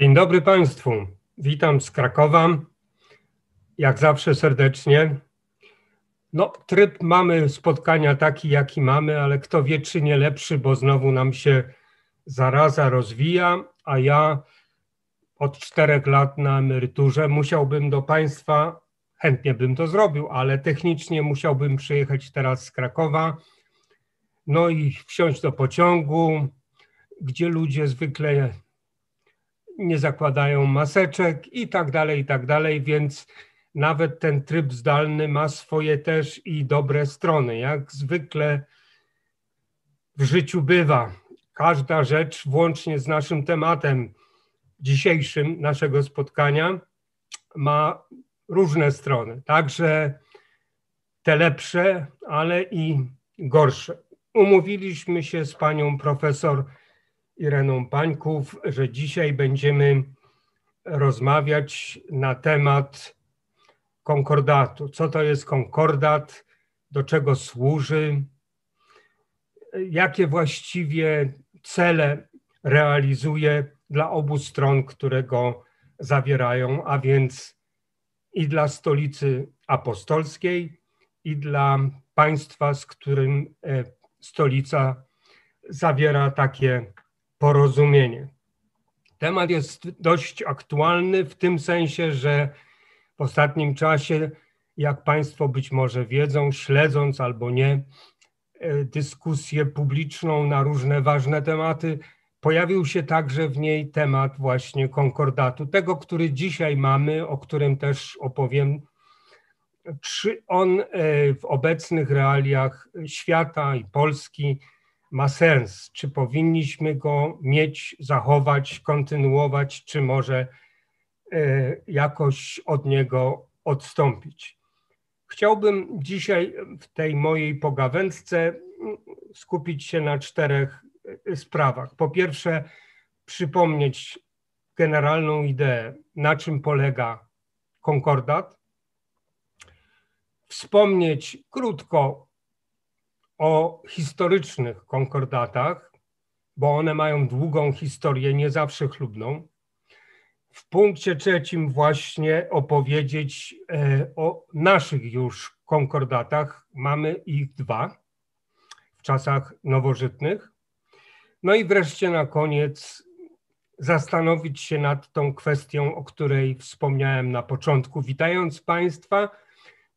Dzień dobry Państwu. Witam z Krakowa. Jak zawsze serdecznie. No, tryb mamy spotkania taki, jaki mamy, ale kto wie, czy nie lepszy, bo znowu nam się zaraza rozwija, a ja od czterech lat na emeryturze musiałbym do Państwa, chętnie bym to zrobił, ale technicznie musiałbym przyjechać teraz z Krakowa, no i wsiąść do pociągu, gdzie ludzie zwykle nie zakładają maseczek i tak dalej, i tak dalej, więc nawet ten tryb zdalny ma swoje też i dobre strony. Jak zwykle w życiu bywa, każda rzecz, włącznie z naszym tematem dzisiejszym naszego spotkania, ma różne strony, także te lepsze, ale i gorsze. Umówiliśmy się z panią profesor Ireną Pańków, że dzisiaj będziemy rozmawiać na temat konkordatu. Co to jest konkordat, do czego służy, jakie właściwie cele realizuje dla obu stron, które go zawierają, a więc i dla stolicy apostolskiej, i dla państwa, z którym e, stolica zawiera takie porozumienie. Temat jest dość aktualny w tym sensie, że w ostatnim czasie, jak Państwo być może wiedzą, śledząc albo nie e, dyskusję publiczną na różne ważne tematy, pojawił się także w niej temat właśnie konkordatu, tego, który dzisiaj mamy, o którym też opowiem. Czy on e, w obecnych realiach świata i Polski ma sens, czy powinniśmy go mieć, zachować, kontynuować, czy może e, jakoś od niego odstąpić. Chciałbym dzisiaj w tej mojej pogawędce skupić się na czterech e, sprawach. Po pierwsze, przypomnieć generalną ideę, na czym polega konkordat. Wspomnieć krótko o historycznych konkordatach, bo one mają długą historię, nie zawsze chlubną. W punkcie trzecim właśnie opowiedzieć e, o naszych już konkordatach. Mamy ich dwa w czasach nowożytnych. No i wreszcie na koniec zastanowić się nad tą kwestią, o której wspomniałem na początku, witając Państwa,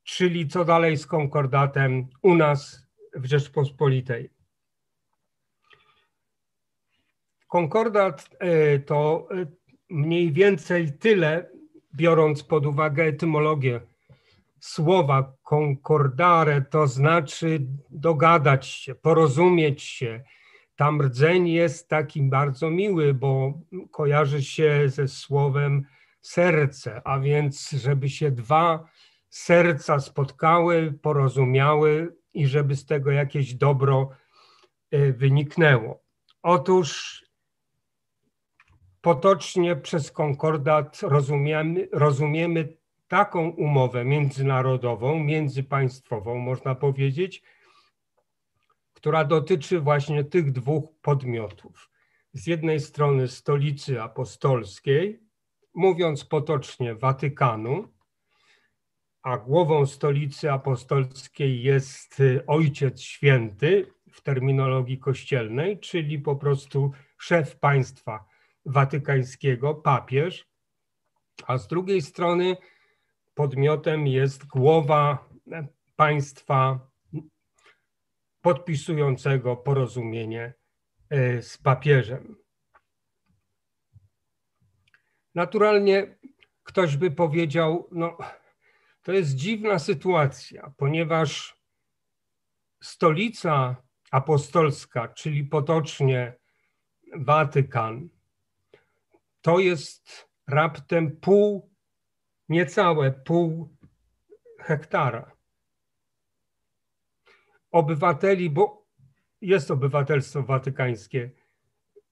czyli co dalej z konkordatem u nas w Rzeczpospolitej. Konkordat e, to e, mniej więcej tyle, biorąc pod uwagę etymologię słowa concordare, to znaczy dogadać się, porozumieć się. Tam rdzeń jest taki bardzo miły, bo kojarzy się ze słowem serce, a więc żeby się dwa serca spotkały, porozumiały, i żeby z tego jakieś dobro e, wyniknęło. Otóż potocznie przez konkordat rozumiemy, rozumiemy taką umowę międzynarodową, międzypaństwową, można powiedzieć, która dotyczy właśnie tych dwóch podmiotów. Z jednej strony stolicy apostolskiej, mówiąc potocznie Watykanu, a głową stolicy apostolskiej jest y, Ojciec Święty w terminologii kościelnej, czyli po prostu szef państwa watykańskiego, papież, a z drugiej strony podmiotem jest głowa państwa podpisującego porozumienie y, z papieżem. Naturalnie ktoś by powiedział, no to jest dziwna sytuacja, ponieważ stolica apostolska, czyli potocznie Watykan, to jest raptem pół, niecałe pół hektara. Obywateli, bo jest obywatelstwo watykańskie,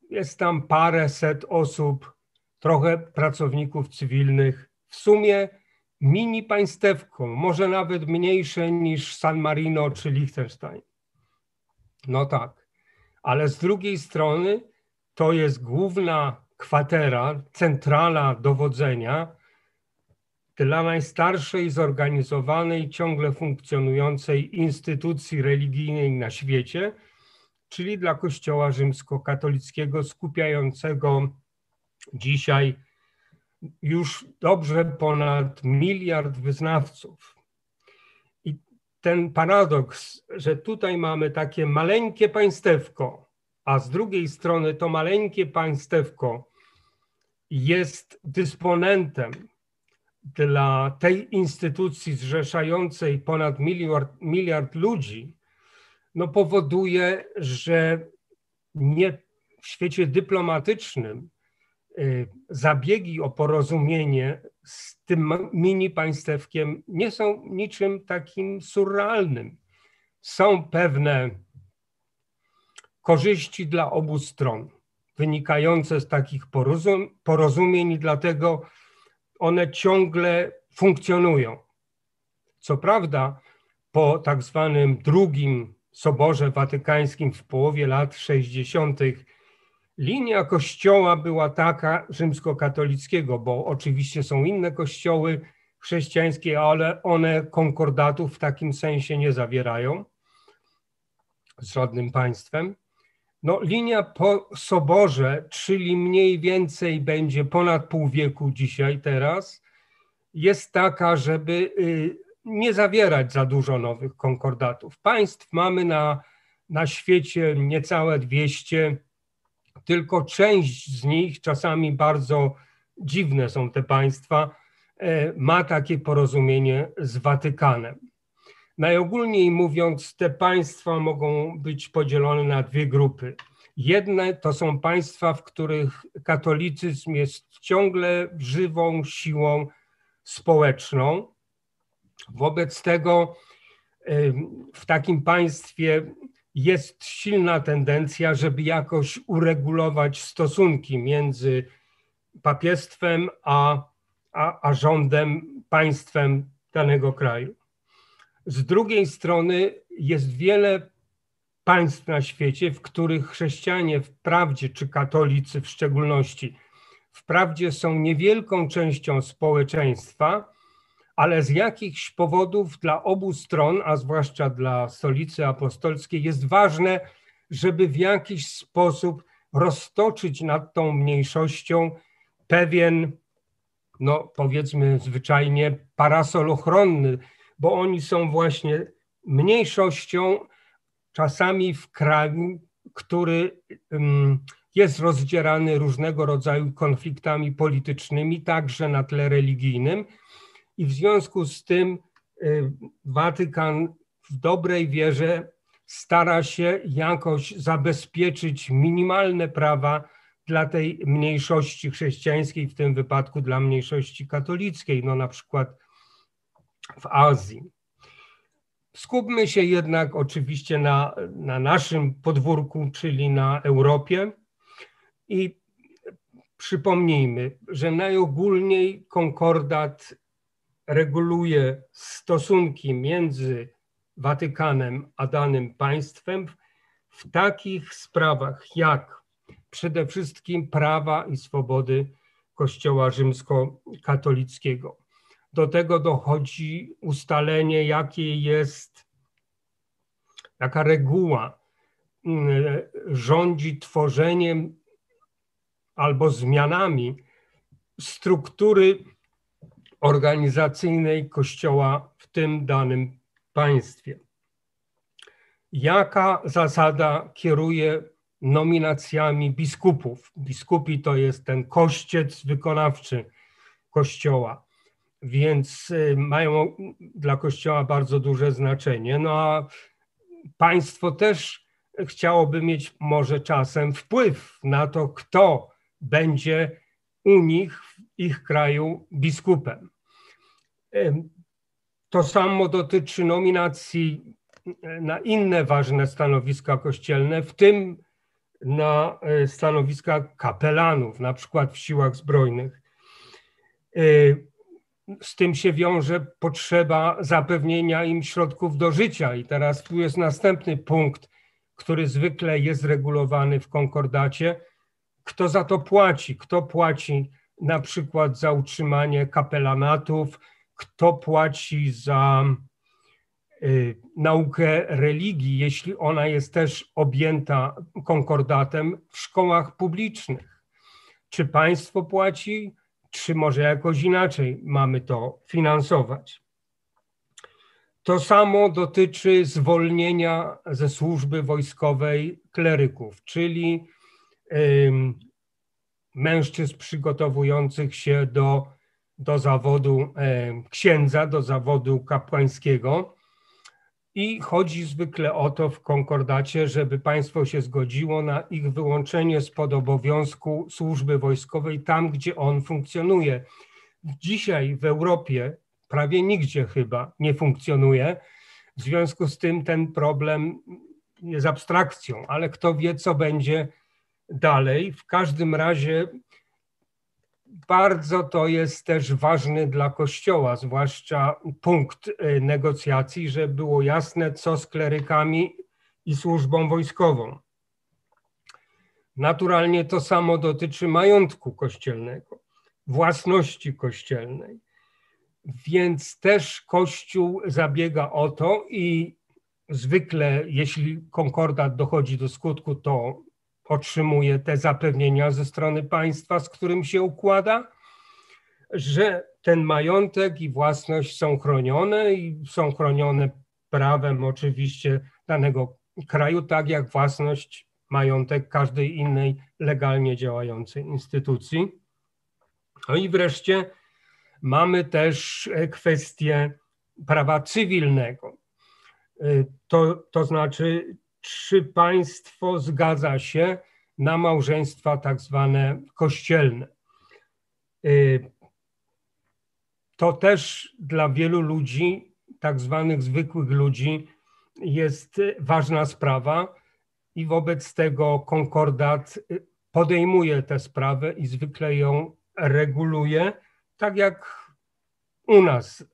jest tam parę set osób, trochę pracowników cywilnych. W sumie mini państewką, może nawet mniejsze niż San Marino czy Liechtenstein. No tak, ale z drugiej strony to jest główna kwatera, centrala dowodzenia dla najstarszej zorganizowanej, ciągle funkcjonującej instytucji religijnej na świecie, czyli dla Kościoła rzymskokatolickiego skupiającego dzisiaj już dobrze ponad miliard wyznawców. I ten paradoks, że tutaj mamy takie maleńkie państewko, a z drugiej strony to maleńkie państewko jest dysponentem dla tej instytucji zrzeszającej ponad miliard, miliard ludzi, no powoduje, że nie w świecie dyplomatycznym zabiegi o porozumienie z tym mini państewkiem nie są niczym takim surrealnym. Są pewne korzyści dla obu stron wynikające z takich porozum porozumień, dlatego one ciągle funkcjonują. Co prawda, po tak zwanym drugim Soborze Watykańskim w połowie lat 60. linia kościoła była taka rzymskokatolickiego, bo oczywiście są inne kościoły chrześcijańskie, ale one konkordatów w takim sensie nie zawierają z żadnym państwem. No, linia po soborze, czyli mniej więcej będzie ponad pół wieku dzisiaj, teraz, jest taka, żeby y, nie zawierać za dużo nowych konkordatów. Państw mamy na, na świecie niecałe 200, tylko część z nich, czasami bardzo dziwne są te państwa, e, ma takie porozumienie z Watykanem. Najogólniej mówiąc, te państwa mogą być podzielone na dwie grupy. Jedne to są państwa, w których katolicyzm jest ciągle żywą siłą społeczną. Wobec tego w takim państwie jest silna tendencja, żeby jakoś uregulować stosunki między papiestwem a, a, a rządem, państwem danego kraju. Z drugiej strony jest wiele państw na świecie, w których chrześcijanie wprawdzie, czy katolicy w szczególności, wprawdzie są niewielką częścią społeczeństwa, ale z jakichś powodów dla obu stron, a zwłaszcza dla stolicy apostolskiej, jest ważne, żeby w jakiś sposób roztoczyć nad tą mniejszością pewien, no powiedzmy zwyczajnie, parasol ochronny, bo oni są właśnie mniejszością, czasami w kraju, który jest rozdzierany różnego rodzaju konfliktami politycznymi, także na tle religijnym. I w związku z tym y, Watykan w dobrej wierze stara się jakoś zabezpieczyć minimalne prawa dla tej mniejszości chrześcijańskiej, w tym wypadku dla mniejszości katolickiej, no na przykład w Azji. Skupmy się jednak oczywiście na, na naszym podwórku, czyli na Europie i przypomnijmy, że najogólniej konkordat reguluje stosunki między Watykanem a danym państwem w takich sprawach jak przede wszystkim prawa i swobody Kościoła rzymskokatolickiego. Do tego dochodzi ustalenie, jakie jest, jaka reguła mm, rządzi tworzeniem albo zmianami struktury organizacyjnej Kościoła w tym danym państwie. Jaka zasada kieruje nominacjami biskupów? Biskupi to jest ten kościec wykonawczy Kościoła więc y, mają dla Kościoła bardzo duże znaczenie. No a państwo też chciałoby mieć może czasem wpływ na to, kto będzie u nich, w ich kraju biskupem. To samo dotyczy nominacji na inne ważne stanowiska kościelne, w tym na e, stanowiska kapelanów, na przykład w siłach zbrojnych. E, z tym się wiąże potrzeba zapewnienia im środków do życia. I teraz tu jest następny punkt, który zwykle jest regulowany w konkordacie, kto za to płaci? Kto płaci na przykład za utrzymanie kapelanatów, kto płaci za y, naukę religii, jeśli ona jest też objęta konkordatem w szkołach publicznych? Czy państwo płaci, czy może jakoś inaczej mamy to finansować? To samo dotyczy zwolnienia ze służby wojskowej kleryków, czyli mężczyzn przygotowujących się do, do zawodu księdza, do zawodu kapłańskiego. I chodzi zwykle o to w konkordacie, żeby państwo się zgodziło na ich wyłączenie spod obowiązku służby wojskowej tam, gdzie on funkcjonuje. Dzisiaj w Europie prawie nigdzie chyba nie funkcjonuje. W związku z tym ten problem jest abstrakcją, ale kto wie, co będzie dalej. W każdym razie bardzo to jest też ważny dla Kościoła, zwłaszcza punkt y, negocjacji, że było jasne, co z klerykami i służbą wojskową. Naturalnie to samo dotyczy majątku kościelnego, własności kościelnej. Więc też Kościół zabiega o to i zwykle, jeśli konkordat dochodzi do skutku, to otrzymuje te zapewnienia ze strony państwa, z którym się układa, że ten majątek i własność są chronione i są chronione prawem oczywiście danego kraju, tak jak własność, majątek każdej innej legalnie działającej instytucji. No i wreszcie mamy też kwestię prawa cywilnego. To, to znaczy, czy państwo zgadza się na małżeństwa tak zwane kościelne. Y, to też dla wielu ludzi, tak zwanych zwykłych ludzi, jest ważna sprawa i wobec tego konkordat podejmuje tę sprawę i zwykle ją reguluje, tak jak u nas,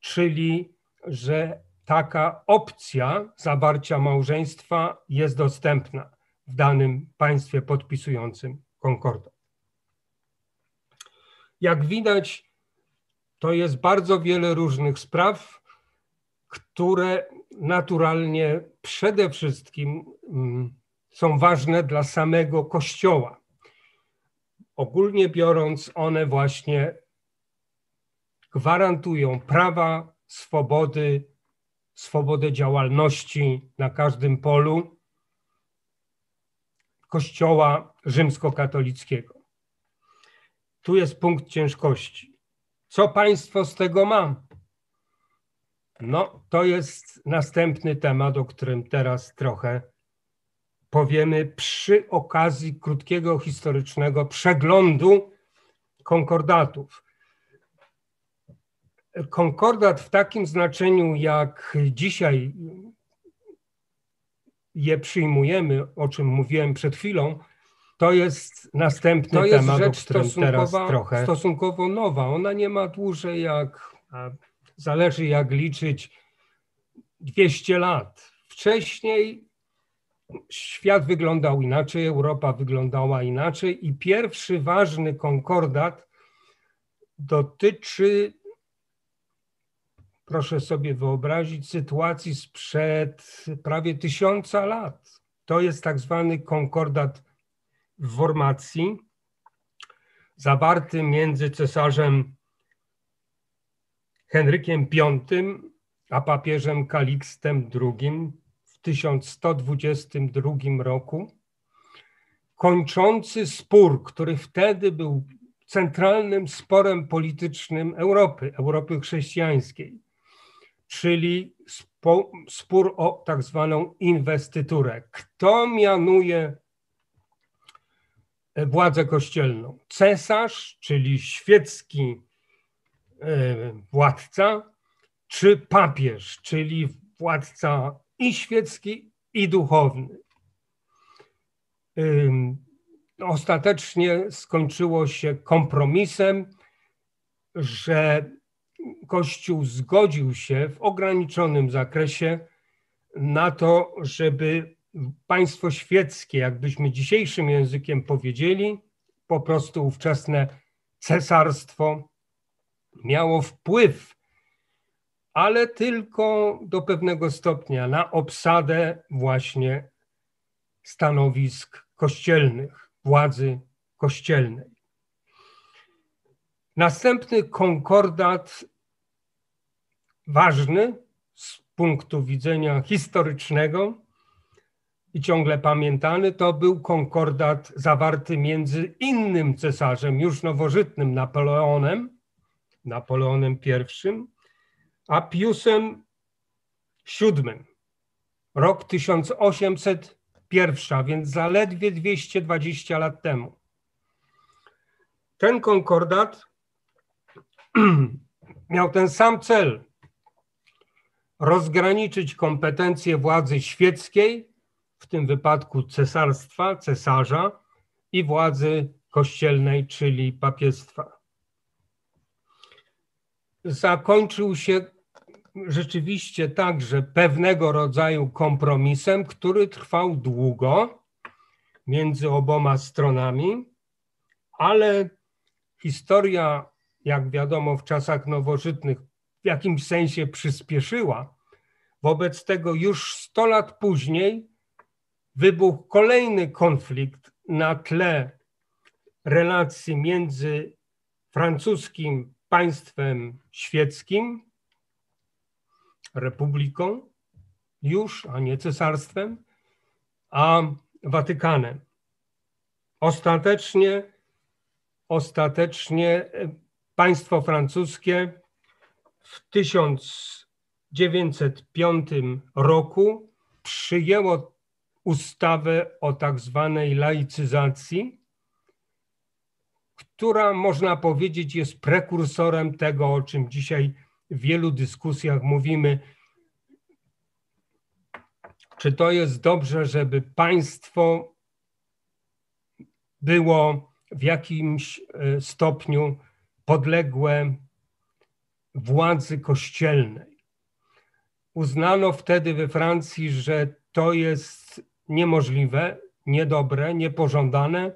czyli że taka opcja zawarcia małżeństwa jest dostępna w danym państwie podpisującym konkordat. Jak widać, to jest bardzo wiele różnych spraw, które naturalnie przede wszystkim mm, są ważne dla samego Kościoła. Ogólnie biorąc, one właśnie gwarantują prawa, swobody, swobodę działalności na każdym polu Kościoła rzymskokatolickiego. Tu jest punkt ciężkości. Co państwo z tego ma? No, to jest następny temat, o którym teraz trochę powiemy przy okazji krótkiego historycznego przeglądu konkordatów. Konkordat w takim znaczeniu, jak dzisiaj je przyjmujemy, o czym mówiłem przed chwilą, to jest następny to jest temat, rzecz o którym teraz trochę. stosunkowo nowa. Ona nie ma dłużej jak, zależy jak liczyć, 200 lat. Wcześniej świat wyglądał inaczej, Europa wyglądała inaczej i pierwszy ważny konkordat dotyczy proszę sobie wyobrazić, sytuacji sprzed prawie tysiąca lat. To jest tak zwany konkordat w formacji, zawarty między cesarzem Henrykiem V a papieżem Kalikstem II w 1122 roku, kończący spór, który wtedy był centralnym sporem politycznym Europy, Europy chrześcijańskiej czyli spór o tak zwaną inwestyturę. Kto mianuje e, władzę kościelną? Cesarz, czyli świecki e, władca, czy papież, czyli władca i świecki, i duchowny. Ostatecznie skończyło się kompromisem, że Kościół zgodził się w ograniczonym zakresie na to, żeby państwo świeckie, jakbyśmy dzisiejszym językiem powiedzieli, po prostu ówczesne cesarstwo miało wpływ, ale tylko do pewnego stopnia na obsadę właśnie stanowisk kościelnych, władzy kościelnej. Następny konkordat ważny z punktu widzenia historycznego i ciągle pamiętany, to był konkordat zawarty między innym cesarzem, już nowożytnym Napoleonem, Napoleonem I, a Piusem VII. Rok 1801, więc zaledwie 220 lat temu. Ten konkordat miał ten sam cel rozgraniczyć kompetencje władzy świeckiej, w tym wypadku cesarstwa, cesarza i władzy kościelnej, czyli papiestwa. Zakończył się rzeczywiście także pewnego rodzaju kompromisem, który trwał długo między oboma stronami, ale historia, jak wiadomo, w czasach nowożytnych w jakimś sensie przyspieszyła. Wobec tego już 100 lat później wybuchł kolejny konflikt na tle relacji między francuskim państwem świeckim, republiką już, a nie cesarstwem, a Watykanem. Ostatecznie, ostatecznie państwo francuskie w 1905 roku przyjęło ustawę o tak zwanej laicyzacji, która można powiedzieć jest prekursorem tego, o czym dzisiaj w wielu dyskusjach mówimy. Czy to jest dobrze, żeby państwo było w jakimś e, stopniu podległe władzy kościelnej. Uznano wtedy we Francji, że to jest niemożliwe, niedobre, niepożądane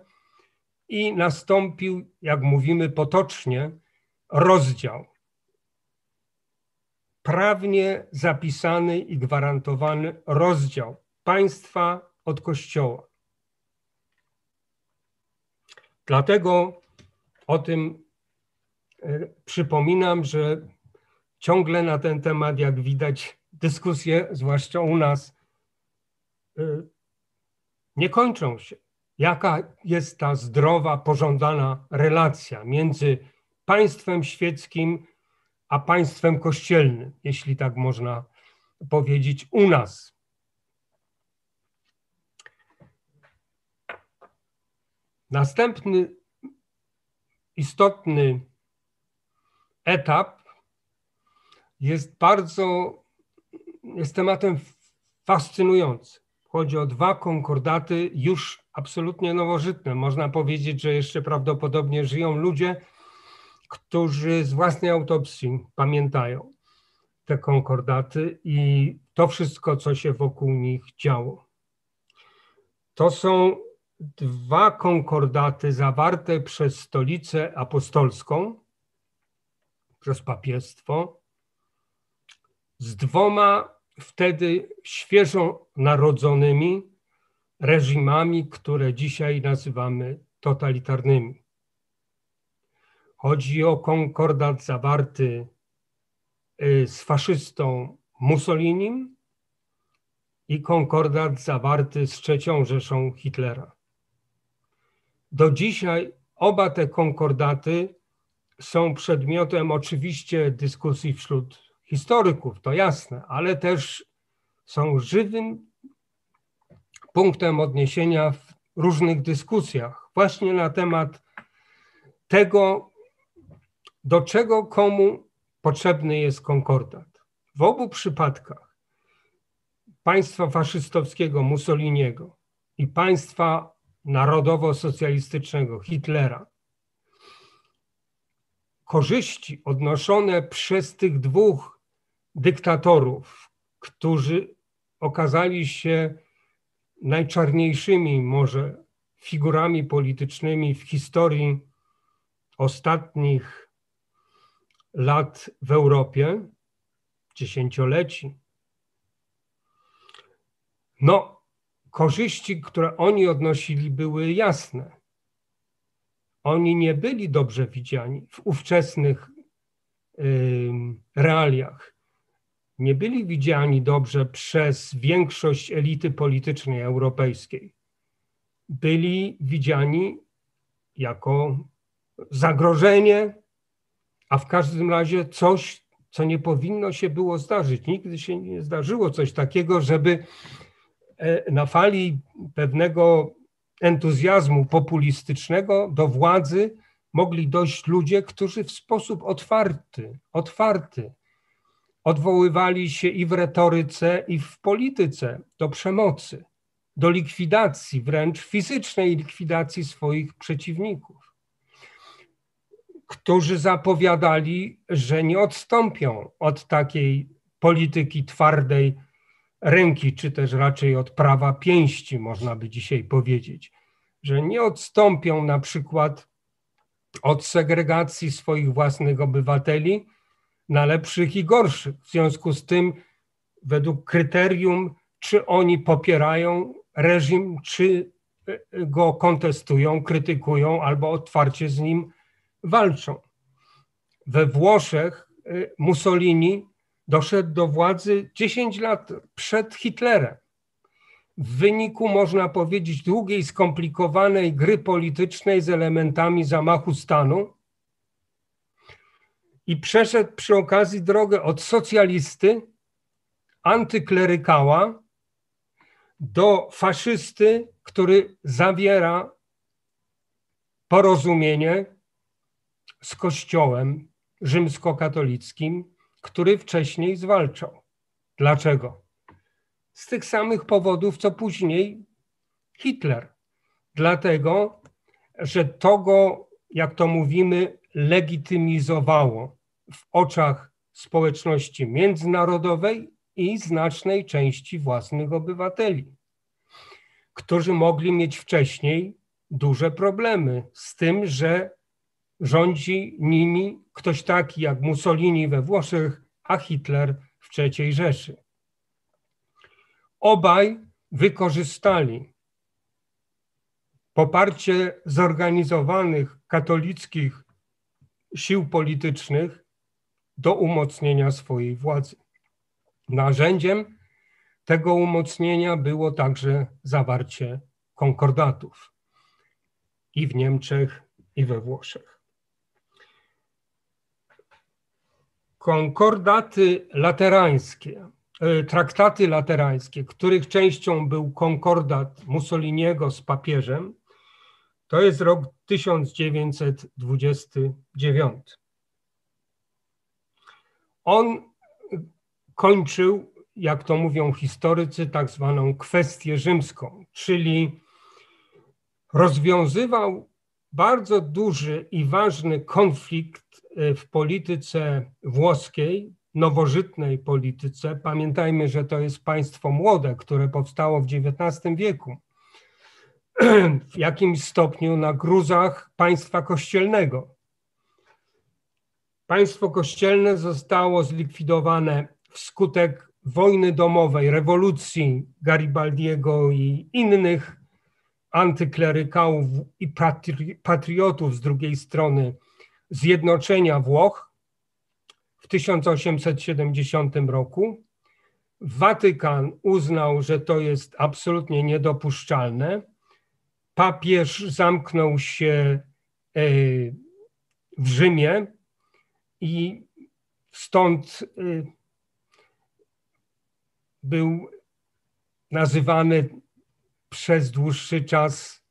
i nastąpił, jak mówimy potocznie, rozdział. Prawnie zapisany i gwarantowany rozdział państwa od kościoła. Dlatego o tym przypominam, że ciągle na ten temat, jak widać, dyskusje, zwłaszcza u nas, e, nie kończą się. Jaka jest ta zdrowa, pożądana relacja między państwem świeckim a państwem kościelnym, jeśli tak można powiedzieć, u nas. Następny istotny etap jest bardzo, jest tematem fascynujący. Chodzi o dwa konkordaty już absolutnie nowożytne. Można powiedzieć, że jeszcze prawdopodobnie żyją ludzie, którzy z własnej autopsji pamiętają te konkordaty i to wszystko, co się wokół nich działo. To są dwa konkordaty zawarte przez Stolicę Apostolską, przez papiestwo, z dwoma wtedy świeżo narodzonymi reżimami, które dzisiaj nazywamy totalitarnymi. Chodzi o konkordat zawarty y, z faszystą Mussolinim i konkordat zawarty z trzecią Rzeszą Hitlera. Do dzisiaj oba te konkordaty są przedmiotem oczywiście dyskusji wśród historyków, to jasne, ale też są żywym punktem odniesienia w różnych dyskusjach, właśnie na temat tego, do czego komu potrzebny jest konkordat. W obu przypadkach państwa faszystowskiego Mussoliniego i państwa narodowo-socjalistycznego Hitlera korzyści odnoszone przez tych dwóch dyktatorów, którzy okazali się najczarniejszymi może figurami politycznymi w historii ostatnich lat w Europie, dziesięcioleci. No, korzyści, które oni odnosili, były jasne. Oni nie byli dobrze widziani w ówczesnych realiach. Nie byli widziani dobrze przez większość elity politycznej europejskiej. Byli widziani jako zagrożenie, a w każdym razie coś, co nie powinno się było zdarzyć. Nigdy się nie zdarzyło coś takiego, żeby e, na fali pewnego entuzjazmu populistycznego do władzy mogli dojść ludzie, którzy w sposób otwarty, otwarty odwoływali się i w retoryce, i w polityce do przemocy, do likwidacji, wręcz fizycznej likwidacji swoich przeciwników, którzy zapowiadali, że nie odstąpią od takiej polityki twardej ręki, czy też raczej od prawa pięści, można by dzisiaj powiedzieć, że nie odstąpią na przykład od segregacji swoich własnych obywateli na lepszych i gorszych. W związku z tym, według kryterium, czy oni popierają reżim, czy e, go kontestują, krytykują albo otwarcie z nim walczą. We Włoszech e, Mussolini doszedł do władzy 10 lat przed Hitlerem w wyniku, można powiedzieć, długiej, skomplikowanej gry politycznej z elementami zamachu stanu i przeszedł przy okazji drogę od socjalisty, antyklerykała do faszysty, który zawiera porozumienie z Kościołem rzymskokatolickim, który wcześniej zwalczał. Dlaczego? Z tych samych powodów, co później Hitler. Dlatego, że to go, jak to mówimy, legitymizowało w oczach społeczności międzynarodowej i znacznej części własnych obywateli, którzy mogli mieć wcześniej duże problemy z tym, że rządzi nimi ktoś taki jak Mussolini we Włoszech, a Hitler w III Rzeszy. Obaj wykorzystali poparcie zorganizowanych katolickich sił politycznych do umocnienia swojej władzy. Narzędziem tego umocnienia było także zawarcie konkordatów i w Niemczech, i we Włoszech. Konkordaty laterańskie traktaty laterańskie, których częścią był konkordat Mussoliniego z papieżem, to jest rok 1929. On kończył, jak to mówią historycy, tak zwaną kwestię rzymską, czyli rozwiązywał bardzo duży i ważny konflikt e, w polityce włoskiej, nowożytnej polityce. Pamiętajmy, że to jest państwo młode, które powstało w XIX wieku, w jakimś stopniu na gruzach państwa kościelnego. Państwo kościelne zostało zlikwidowane wskutek wojny domowej, rewolucji Garibaldiego i innych antyklerykałów i patriotów z drugiej strony, zjednoczenia Włoch 1870 roku. Watykan uznał, że to jest absolutnie niedopuszczalne. Papież zamknął się e, w Rzymie i stąd e, był nazywany przez dłuższy czas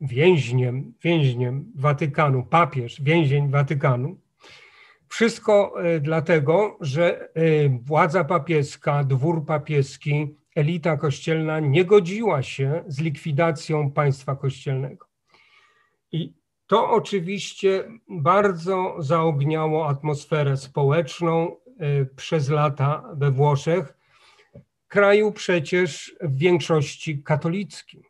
więźniem, więźniem Watykanu, papież, więzień Watykanu. Wszystko e, dlatego, że e, władza papieska, dwór papieski, elita kościelna nie godziła się z likwidacją państwa kościelnego. I to oczywiście bardzo zaogniało atmosferę społeczną e, przez lata we Włoszech. kraju przecież w większości katolickim.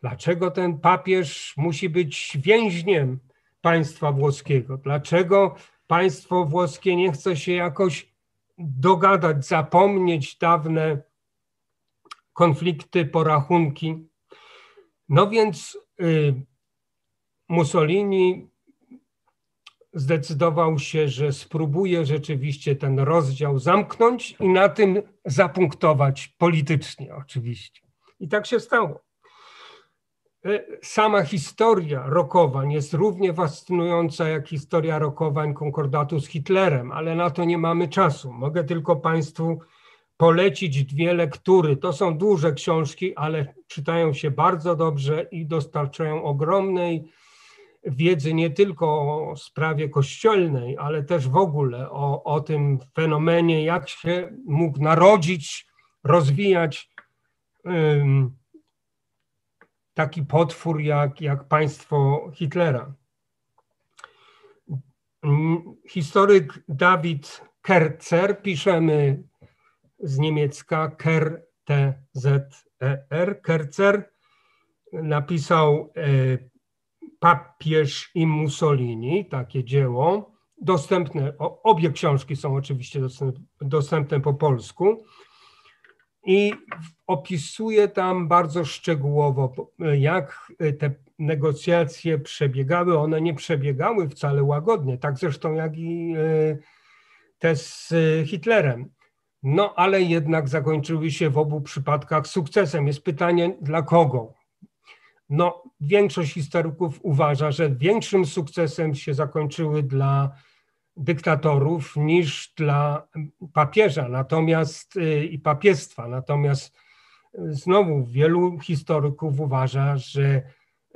Dlaczego ten papież musi być więźniem państwa włoskiego? Dlaczego państwo włoskie nie chce się jakoś dogadać, zapomnieć dawne konflikty, porachunki? No więc y, Mussolini zdecydował się, że spróbuje rzeczywiście ten rozdział zamknąć i na tym zapunktować politycznie, oczywiście. I tak się stało. E, sama historia rokowań jest równie fascynująca jak historia rokowań konkordatu z Hitlerem, ale na to nie mamy czasu. Mogę tylko Państwu polecić dwie lektury. To są duże książki, ale czytają się bardzo dobrze i dostarczają ogromnej wiedzy nie tylko o sprawie kościelnej, ale też w ogóle o, o tym fenomenie, jak się mógł narodzić, rozwijać taki potwór jak, jak państwo Hitlera. Historyk Dawid Kerzer, piszemy z niemiecka Ker, T, Z, E, R, Kerzer, napisał e, Papież i Mussolini, takie dzieło, dostępne, obie książki są oczywiście dostępne po polsku i opisuje tam bardzo szczegółowo, jak te negocjacje przebiegały. One nie przebiegały wcale łagodnie, tak zresztą jak i e, te z Hitlerem. No ale jednak zakończyły się w obu przypadkach sukcesem. Jest pytanie, dla kogo? No, większość historyków uważa, że większym sukcesem się zakończyły dla dyktatorów niż dla papieża, natomiast y, i papiestwa. Natomiast y, znowu wielu historyków uważa, że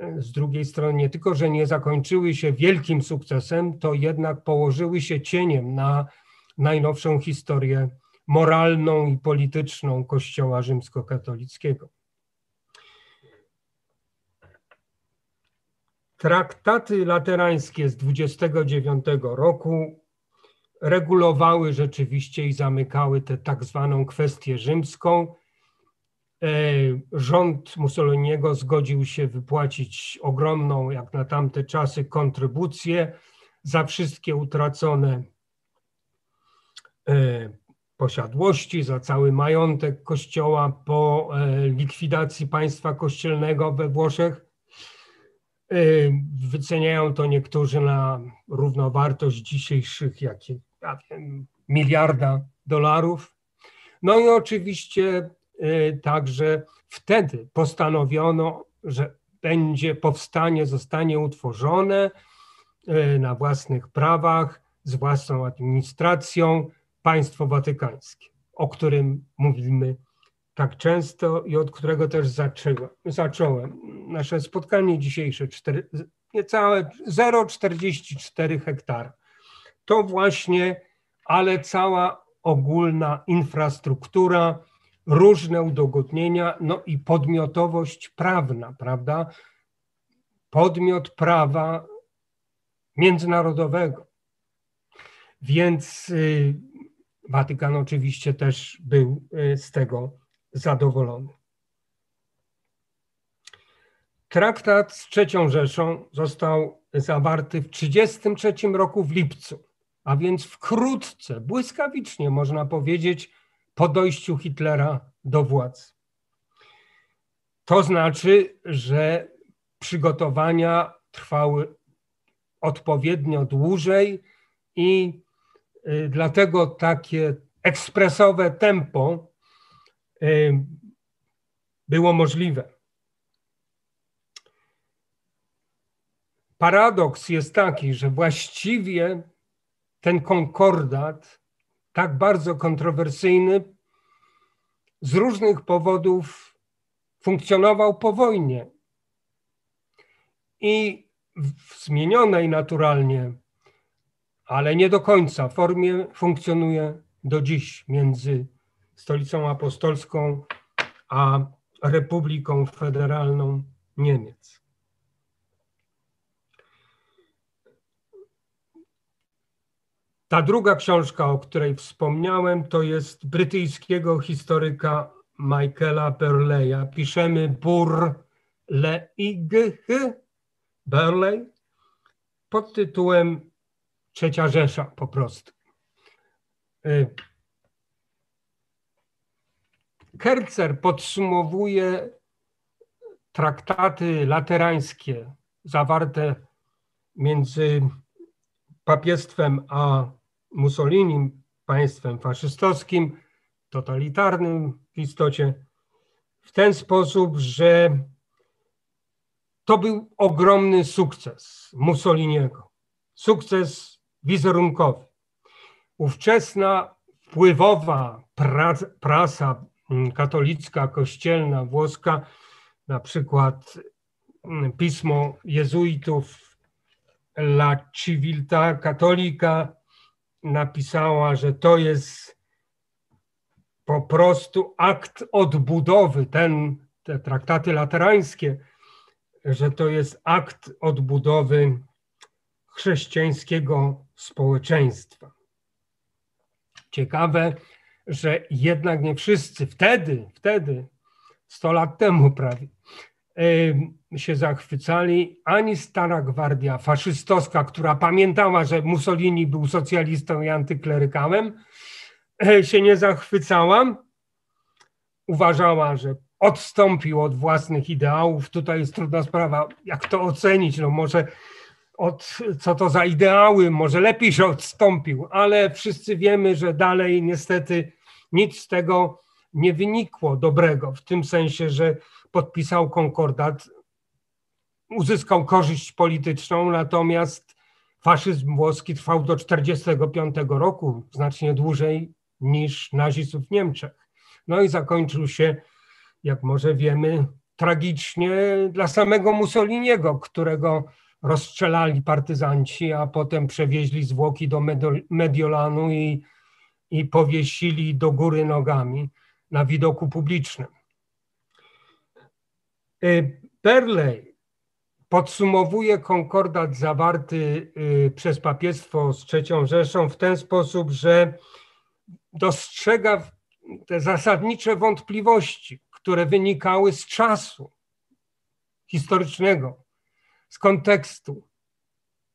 y, z drugiej strony nie tylko, że nie zakończyły się wielkim sukcesem, to jednak położyły się cieniem na najnowszą historię moralną i polityczną Kościoła rzymskokatolickiego. Traktaty laterańskie z 29 roku regulowały rzeczywiście i zamykały tę tak zwaną kwestię rzymską. E, rząd Mussoliniego zgodził się wypłacić ogromną, jak na tamte czasy, kontrybucję za wszystkie utracone e, posiadłości, za cały majątek kościoła po e, likwidacji państwa kościelnego we Włoszech. Y, wyceniają to niektórzy na równowartość dzisiejszych jakich, ja wiem, miliarda dolarów. No i oczywiście y, także wtedy postanowiono, że będzie powstanie, zostanie utworzone y, na własnych prawach, z własną administracją państwo watykańskie, o którym mówimy tak często i od którego też zaczęłem. zacząłem. Nasze spotkanie dzisiejsze, 4, niecałe 0,44 hektara. To właśnie, ale cała ogólna infrastruktura, różne udogodnienia, no i podmiotowość prawna, prawda? Podmiot prawa międzynarodowego. Więc y, Watykan oczywiście też był y, z tego zadowolony. Traktat z trzecią Rzeszą został zawarty w 1933 roku w lipcu, a więc wkrótce, błyskawicznie można powiedzieć, po dojściu Hitlera do władzy. To znaczy, że przygotowania trwały odpowiednio dłużej i y, dlatego takie ekspresowe tempo było możliwe. Paradoks jest taki, że właściwie ten konkordat, tak bardzo kontrowersyjny, z różnych powodów funkcjonował po wojnie. I w zmienionej naturalnie, ale nie do końca formie funkcjonuje do dziś między stolicą apostolską, a Republiką Federalną Niemiec. Ta druga książka, o której wspomniałem, to jest brytyjskiego historyka Michaela Burleya. Piszemy Burleigh, Burley, pod tytułem Trzecia Rzesza po prostu. Kercer podsumowuje traktaty laterańskie zawarte między papiestwem a Mussolinim, państwem faszystowskim, totalitarnym w istocie, w ten sposób, że to był ogromny sukces Mussoliniego. Sukces wizerunkowy. Ówczesna wpływowa prasa katolicka, kościelna, włoska, na przykład mm, pismo jezuitów La Civiltà Cattolica napisała, że to jest po prostu akt odbudowy, ten, te traktaty laterańskie, że to jest akt odbudowy chrześcijańskiego społeczeństwa. Ciekawe, że jednak nie wszyscy wtedy, wtedy, 100 lat temu prawie, się zachwycali, ani Stara Gwardia faszystowska, która pamiętała, że Mussolini był socjalistą i antyklerykałem, się nie zachwycała. Uważała, że odstąpił od własnych ideałów. Tutaj jest trudna sprawa, jak to ocenić. No może od, co to za ideały, może lepiej, że odstąpił, ale wszyscy wiemy, że dalej niestety nic z tego nie wynikło dobrego, w tym sensie, że podpisał konkordat, uzyskał korzyść polityczną, natomiast faszyzm włoski trwał do 1945 roku, znacznie dłużej niż nazizm w Niemczech. No i zakończył się, jak może wiemy, tragicznie dla samego Mussoliniego, którego rozstrzelali partyzanci, a potem przewieźli zwłoki do Mediolanu i, i powiesili do góry nogami na widoku publicznym. Y, Perley podsumowuje konkordat zawarty y, przez papiestwo z III Rzeszą w ten sposób, że dostrzega te zasadnicze wątpliwości, które wynikały z czasu historycznego, z kontekstu,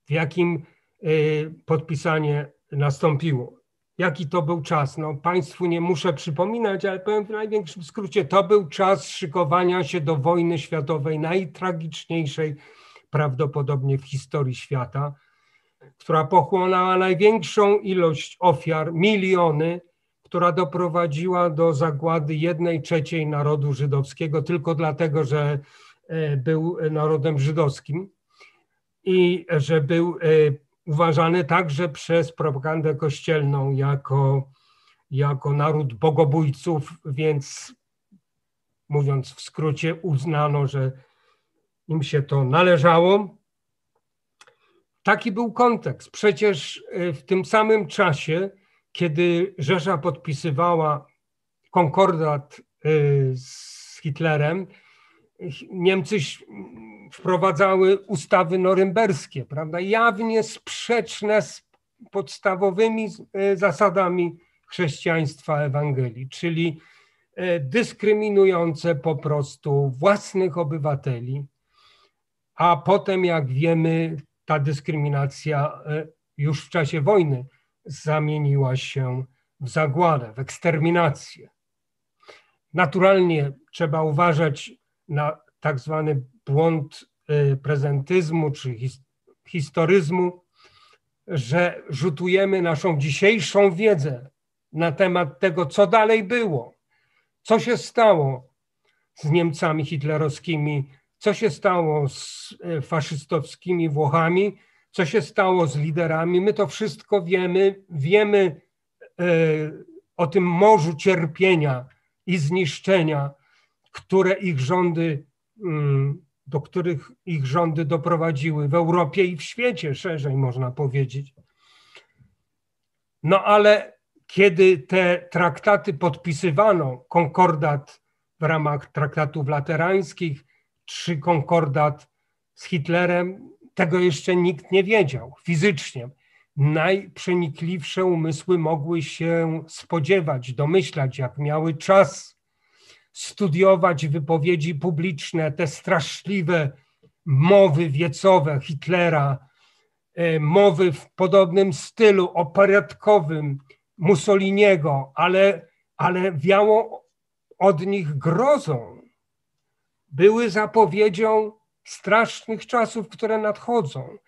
w jakim y, podpisanie nastąpiło jaki to był czas. No, państwu nie muszę przypominać, ale powiem w największym skrócie, to był czas szykowania się do wojny światowej, najtragiczniejszej prawdopodobnie w historii świata, która pochłonęła największą ilość ofiar, miliony, która doprowadziła do zagłady jednej trzeciej narodu żydowskiego, tylko dlatego, że był narodem żydowskim i że był e, uważany także przez propagandę kościelną jako, jako naród bogobójców, więc mówiąc w skrócie, uznano, że im się to należało. Taki był kontekst. Przecież e, w tym samym czasie, kiedy Rzesza podpisywała konkordat e, z Hitlerem, Niemcy wprowadzały ustawy norymberskie, prawda, jawnie sprzeczne z podstawowymi e, zasadami chrześcijaństwa Ewangelii, czyli e, dyskryminujące po prostu własnych obywateli, a potem, jak wiemy, ta dyskryminacja e, już w czasie wojny zamieniła się w zagładę, w eksterminację. Naturalnie trzeba uważać na tak zwany błąd y, prezentyzmu czy historyzmu, że rzutujemy naszą dzisiejszą wiedzę na temat tego, co dalej było, co się stało z Niemcami hitlerowskimi, co się stało z y, faszystowskimi Włochami, co się stało z liderami. My to wszystko wiemy, wiemy y, o tym morzu cierpienia i zniszczenia, które ich rządy, mm, do których ich rządy doprowadziły w Europie i w świecie, szerzej można powiedzieć. No ale kiedy te traktaty podpisywano, konkordat w ramach traktatów laterańskich, czy konkordat z Hitlerem, tego jeszcze nikt nie wiedział fizycznie. najprzenikliwsze umysły mogły się spodziewać, domyślać, jak miały czas studiować wypowiedzi publiczne, te straszliwe mowy wiecowe Hitlera, e, mowy w podobnym stylu operetkowym Mussoliniego, ale, ale wiało od nich grozą. Były zapowiedzią strasznych czasów, które nadchodzą.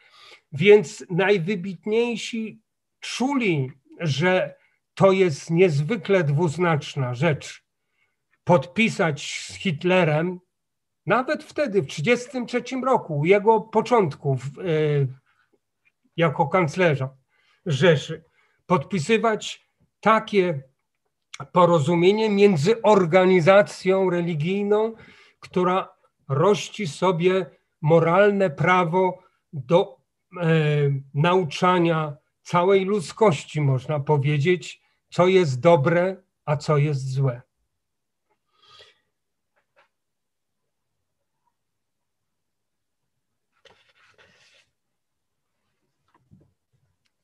Więc najwybitniejsi czuli, że to jest niezwykle dwuznaczna rzecz. Podpisać z Hitlerem, nawet wtedy, w 1933 roku, jego początków e, jako kanclerza Rzeszy, podpisywać takie porozumienie między organizacją religijną, która rości sobie moralne prawo do e, nauczania całej ludzkości, można powiedzieć, co jest dobre, a co jest złe.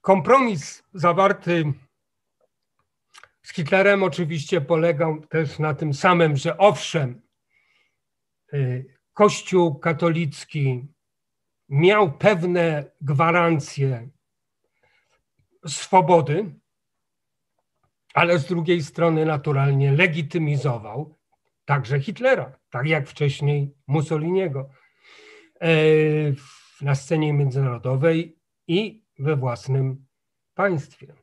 Kompromis zawarty z Hitlerem oczywiście polegał też na tym samym, że owszem, y, Kościół katolicki miał pewne gwarancje swobody, ale z drugiej strony naturalnie legitymizował także Hitlera, tak jak wcześniej Mussoliniego e, na scenie międzynarodowej i we własnym państwie.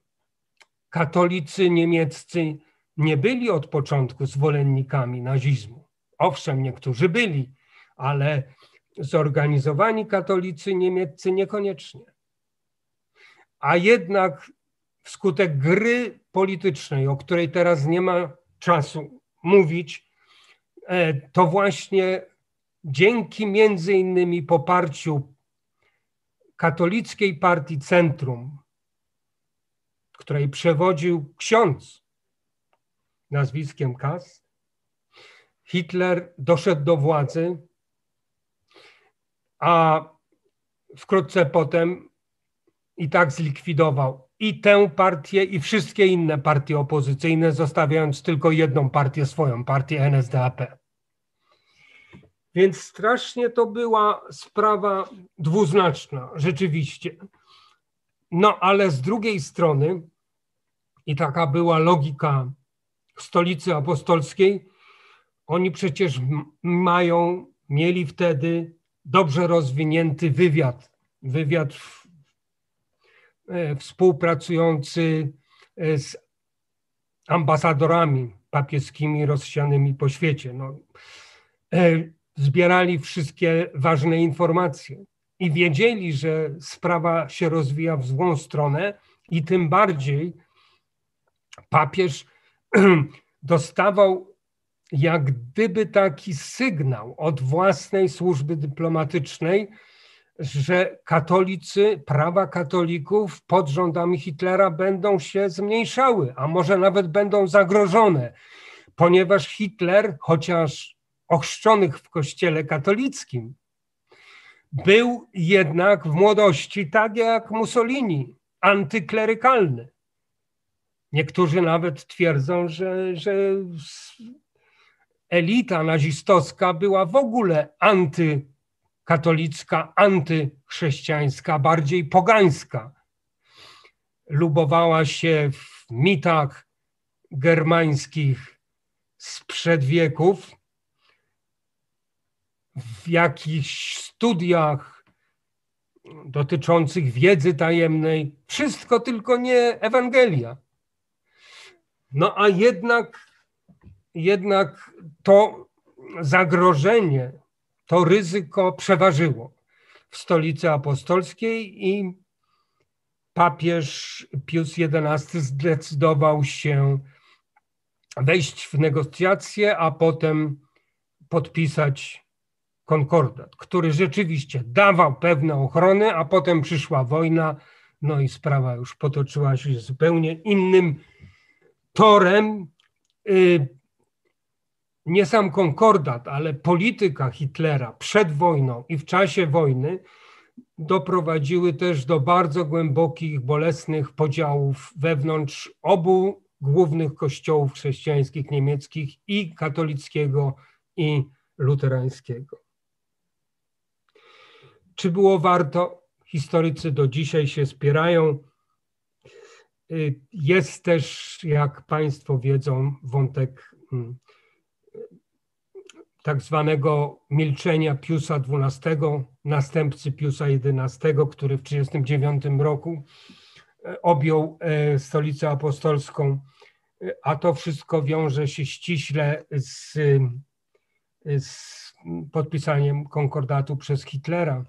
Katolicy niemieccy nie byli od początku zwolennikami nazizmu. Owszem, niektórzy byli, ale zorganizowani katolicy niemieccy niekoniecznie. A jednak wskutek gry politycznej, o której teraz nie ma czasu mówić, e, to właśnie dzięki między innymi poparciu katolickiej partii Centrum, której przewodził ksiądz nazwiskiem Kass, Hitler doszedł do władzy a wkrótce potem i tak zlikwidował i tę partię, i wszystkie inne partie opozycyjne, zostawiając tylko jedną partię swoją, partię NSDAP. Więc strasznie to była sprawa dwuznaczna, rzeczywiście. No ale z drugiej strony, i taka była logika stolicy apostolskiej, oni przecież mają, mieli wtedy dobrze rozwinięty wywiad, wywiad e, współpracujący e, z ambasadorami papieskimi rozsianymi po świecie. No, e, zbierali wszystkie ważne informacje i wiedzieli, że sprawa się rozwija w złą stronę i tym bardziej papież dostawał jak gdyby taki sygnał od własnej służby dyplomatycznej, że katolicy, prawa katolików pod rządami Hitlera będą się zmniejszały, a może nawet będą zagrożone, ponieważ Hitler, chociaż ochrzczonych w kościele katolickim, był jednak w młodości, tak jak Mussolini, antyklerykalny. Niektórzy nawet twierdzą, że, że elita nazistowska była w ogóle antykatolicka, antychrześcijańska, bardziej pogańska. Lubowała się w mitach germańskich sprzed wieków, w jakichś studiach dotyczących wiedzy tajemnej, wszystko tylko nie Ewangelia. No a jednak jednak to zagrożenie, to ryzyko przeważyło w stolicy apostolskiej i papież Pius XI zdecydował się wejść w negocjacje, a potem podpisać konkordat, który rzeczywiście dawał pewne ochrony, a potem przyszła wojna, no i sprawa już potoczyła się zupełnie innym torem. Y, nie sam konkordat, ale polityka Hitlera przed wojną i w czasie wojny doprowadziły też do bardzo głębokich, bolesnych podziałów wewnątrz obu głównych kościołów chrześcijańskich niemieckich i katolickiego i luterańskiego. Czy było warto? Historycy do dzisiaj się spierają. Y, jest też, jak Państwo wiedzą, wątek mm, tak zwanego milczenia Piusa XII, następcy Piusa XI, który w 1939 roku e, objął e, stolicę apostolską, e, a to wszystko wiąże się ściśle z, z podpisaniem konkordatu przez Hitlera,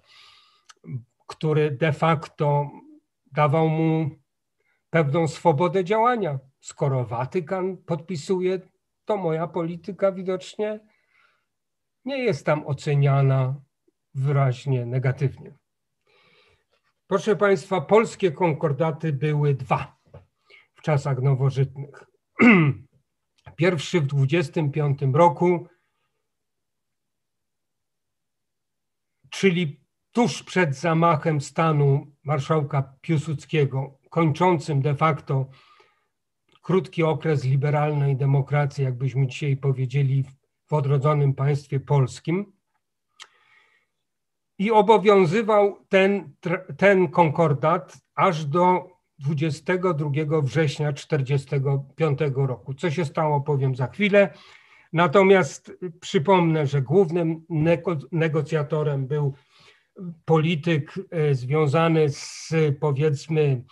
który de facto dawał mu pewną swobodę działania. Skoro Watykan podpisuje, to moja polityka widocznie nie jest tam oceniana wyraźnie negatywnie. Proszę Państwa, polskie konkordaty były dwa w czasach nowożytnych. Pierwszy w 25 roku, czyli tuż przed zamachem stanu marszałka Piłsudskiego, kończącym de facto krótki okres liberalnej demokracji, jakbyśmy dzisiaj powiedzieli w odrodzonym państwie polskim. I obowiązywał ten, ten konkordat aż do 22 września 1945 roku. Co się stało, powiem za chwilę. Natomiast przypomnę, że głównym negocjatorem był polityk e, związany z powiedzmy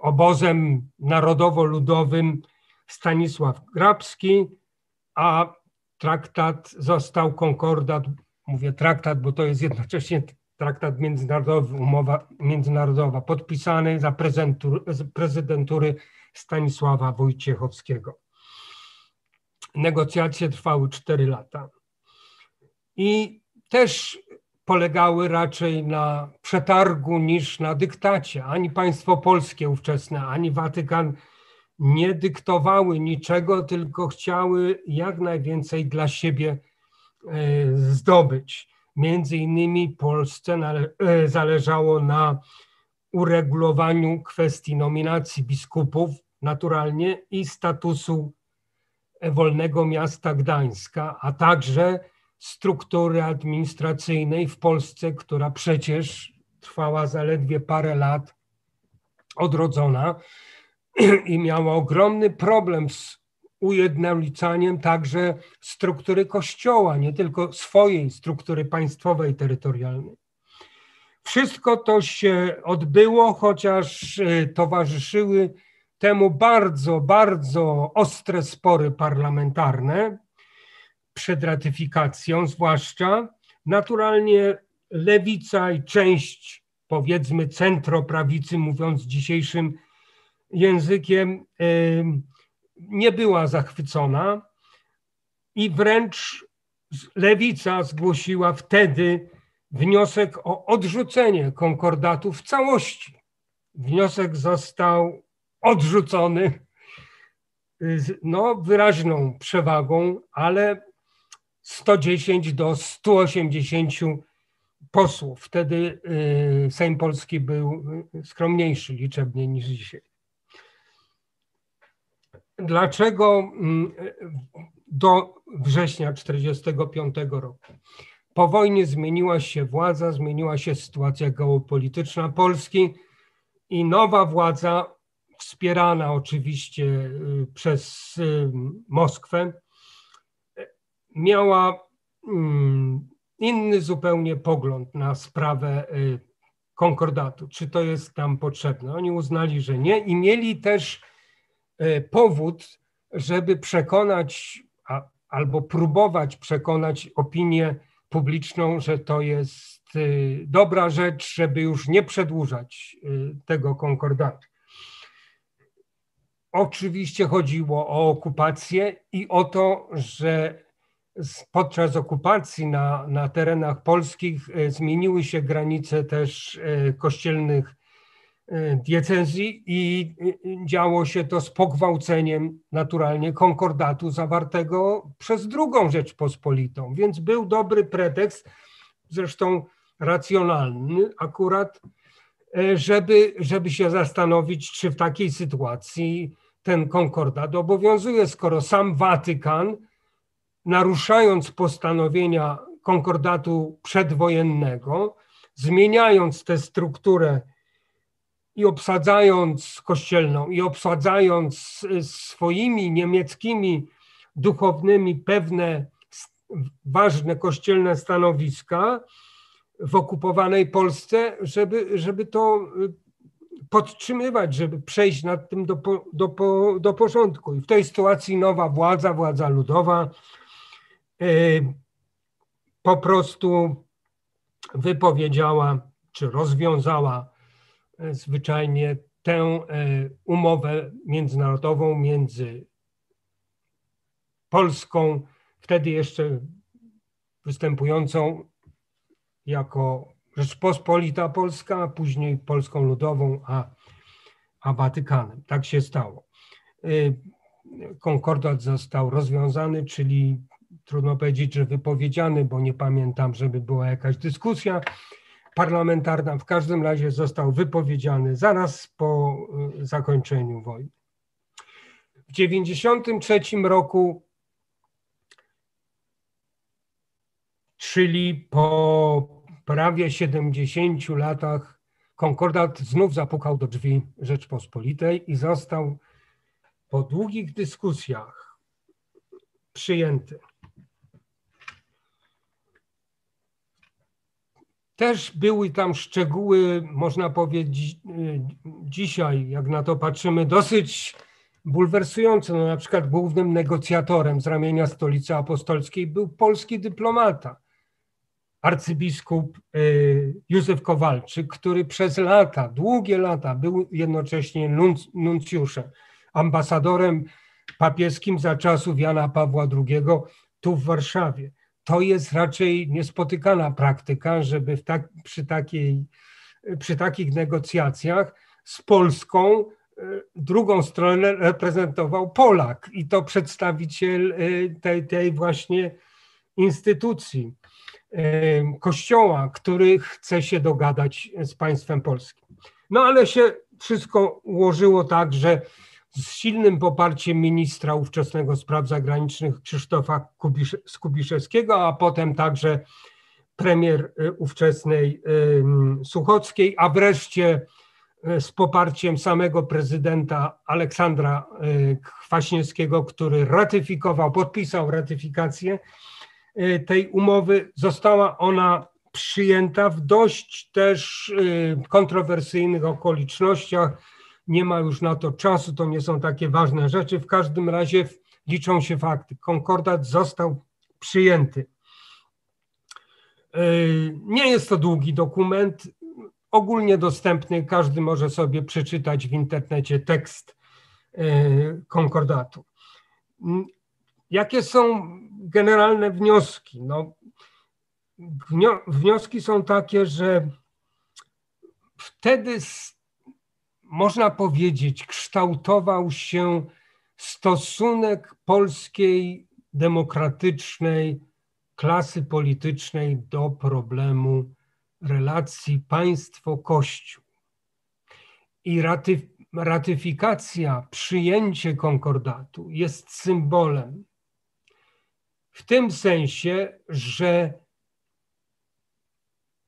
obozem narodowo-ludowym Stanisław Grabski, a traktat został konkordat, mówię traktat, bo to jest jednocześnie traktat międzynarodowy, umowa międzynarodowa, podpisany za prezydentury Stanisława Wojciechowskiego. Negocjacje trwały 4 lata i też polegały raczej na przetargu niż na dyktacie. Ani państwo polskie ówczesne, ani Watykan nie dyktowały niczego, tylko chciały jak najwięcej dla siebie e, zdobyć. Między innymi Polsce e, zależało na uregulowaniu kwestii nominacji biskupów naturalnie i statusu wolnego miasta Gdańska, a także struktury administracyjnej w Polsce, która przecież trwała zaledwie parę lat, odrodzona i miała ogromny problem z ujednolicaniem także struktury kościoła, nie tylko swojej struktury państwowej, terytorialnej. Wszystko to się odbyło, chociaż e, towarzyszyły temu bardzo, bardzo ostre spory parlamentarne przed ratyfikacją, zwłaszcza. Naturalnie lewica i część, powiedzmy, centroprawicy, mówiąc dzisiejszym językiem nie była zachwycona i wręcz lewica zgłosiła wtedy wniosek o odrzucenie konkordatu w całości. Wniosek został odrzucony no, wyraźną przewagą, ale 110 do 180 posłów. Wtedy y, Sejm Polski był skromniejszy liczebnie niż dzisiaj. Dlaczego mm, do września 1945 roku? Po wojnie zmieniła się władza, zmieniła się sytuacja geopolityczna Polski i nowa władza, wspierana oczywiście y, przez y, Moskwę, miała mm, inny zupełnie pogląd na sprawę y, konkordatu, czy to jest nam potrzebne. Oni uznali, że nie i mieli też powód, żeby przekonać albo próbować przekonać opinię publiczną, że to jest dobra rzecz, żeby już nie przedłużać tego konkordatu. Oczywiście chodziło o okupację i o to, że podczas okupacji na, na terenach polskich zmieniły się granice też kościelnych E, diecezji i działo się to z pogwałceniem naturalnie konkordatu zawartego przez drugą Rzeczpospolitą. Więc był dobry pretekst, zresztą racjonalny akurat, e, żeby, żeby się zastanowić, czy w takiej sytuacji ten konkordat obowiązuje, skoro sam Watykan, naruszając postanowienia konkordatu przedwojennego, zmieniając tę strukturę i obsadzając kościelną, i obsadzając swoimi niemieckimi duchownymi pewne ważne kościelne stanowiska w okupowanej Polsce, żeby, żeby to y, podtrzymywać, żeby przejść nad tym do, do, do porządku. I w tej sytuacji nowa władza, władza ludowa, y, po prostu wypowiedziała czy rozwiązała y, zwyczajnie tę umowę międzynarodową między Polską, wtedy jeszcze występującą jako Rzeczpospolita Polska, później Polską Ludową, a, a Watykanem. Tak się stało. Y, konkordat został rozwiązany, czyli trudno powiedzieć, że wypowiedziany, bo nie pamiętam, żeby była jakaś dyskusja parlamentarna. W każdym razie został wypowiedziany zaraz po y, zakończeniu wojny. W 1993 roku czyli po prawie 70 latach konkordat znów zapukał do drzwi Rzeczpospolitej i został po długich dyskusjach przyjęty. Też były tam szczegóły, można powiedzieć, dzisiaj, jak na to patrzymy, dosyć bulwersujące. No, na przykład głównym negocjatorem z ramienia Stolicy Apostolskiej był polski dyplomata, arcybiskup y, Józef Kowalczyk, który przez lata, długie lata był jednocześnie nuncjuszem, ambasadorem papieskim za czasów Jana Pawła II tu w Warszawie. To jest raczej niespotykana praktyka, żeby tak, przy, takiej, przy takich negocjacjach z Polską y, drugą stronę reprezentował Polak i to przedstawiciel y, tej, tej właśnie instytucji. Kościoła, który chce się dogadać z państwem polskim. No ale się wszystko ułożyło tak, że z silnym poparciem ministra ówczesnego spraw zagranicznych Krzysztofa Skubiszewskiego, a potem także premier y, ówczesnej Suchockiej, a wreszcie y, z poparciem samego prezydenta Aleksandra y, Kwaśniewskiego, który ratyfikował, podpisał ratyfikację tej umowy została ona przyjęta w dość też y, kontrowersyjnych okolicznościach. Nie ma już na to czasu, to nie są takie ważne rzeczy. W każdym razie liczą się fakty. Konkordat został przyjęty. Y, nie jest to długi dokument, ogólnie dostępny. Każdy może sobie przeczytać w internecie tekst konkordatu. Jakie są generalne wnioski? No, wnioski są takie, że wtedy można powiedzieć, kształtował się stosunek polskiej demokratycznej klasy politycznej do problemu relacji państwo-kościół. I ratyfikacja, przyjęcie konkordatu jest symbolem w tym sensie, że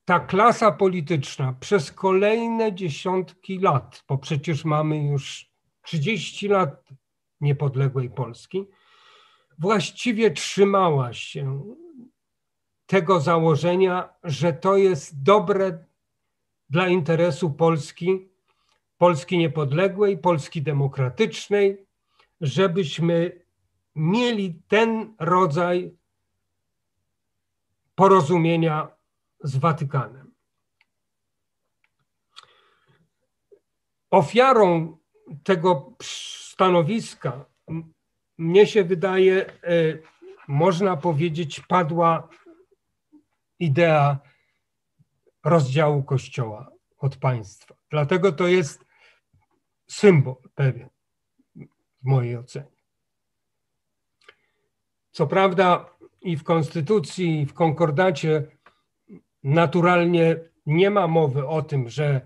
ta klasa polityczna przez kolejne dziesiątki lat, bo przecież mamy już 30 lat niepodległej Polski, właściwie trzymała się tego założenia, że to jest dobre dla interesu Polski, Polski niepodległej, Polski demokratycznej, żebyśmy mieli ten rodzaj porozumienia z Watykanem. Ofiarą tego stanowiska, mnie się wydaje, e, można powiedzieć, padła idea rozdziału Kościoła od państwa. Dlatego to jest symbol pewien w mojej ocenie. Co prawda i w Konstytucji, i w Konkordacie naturalnie nie ma mowy o tym, że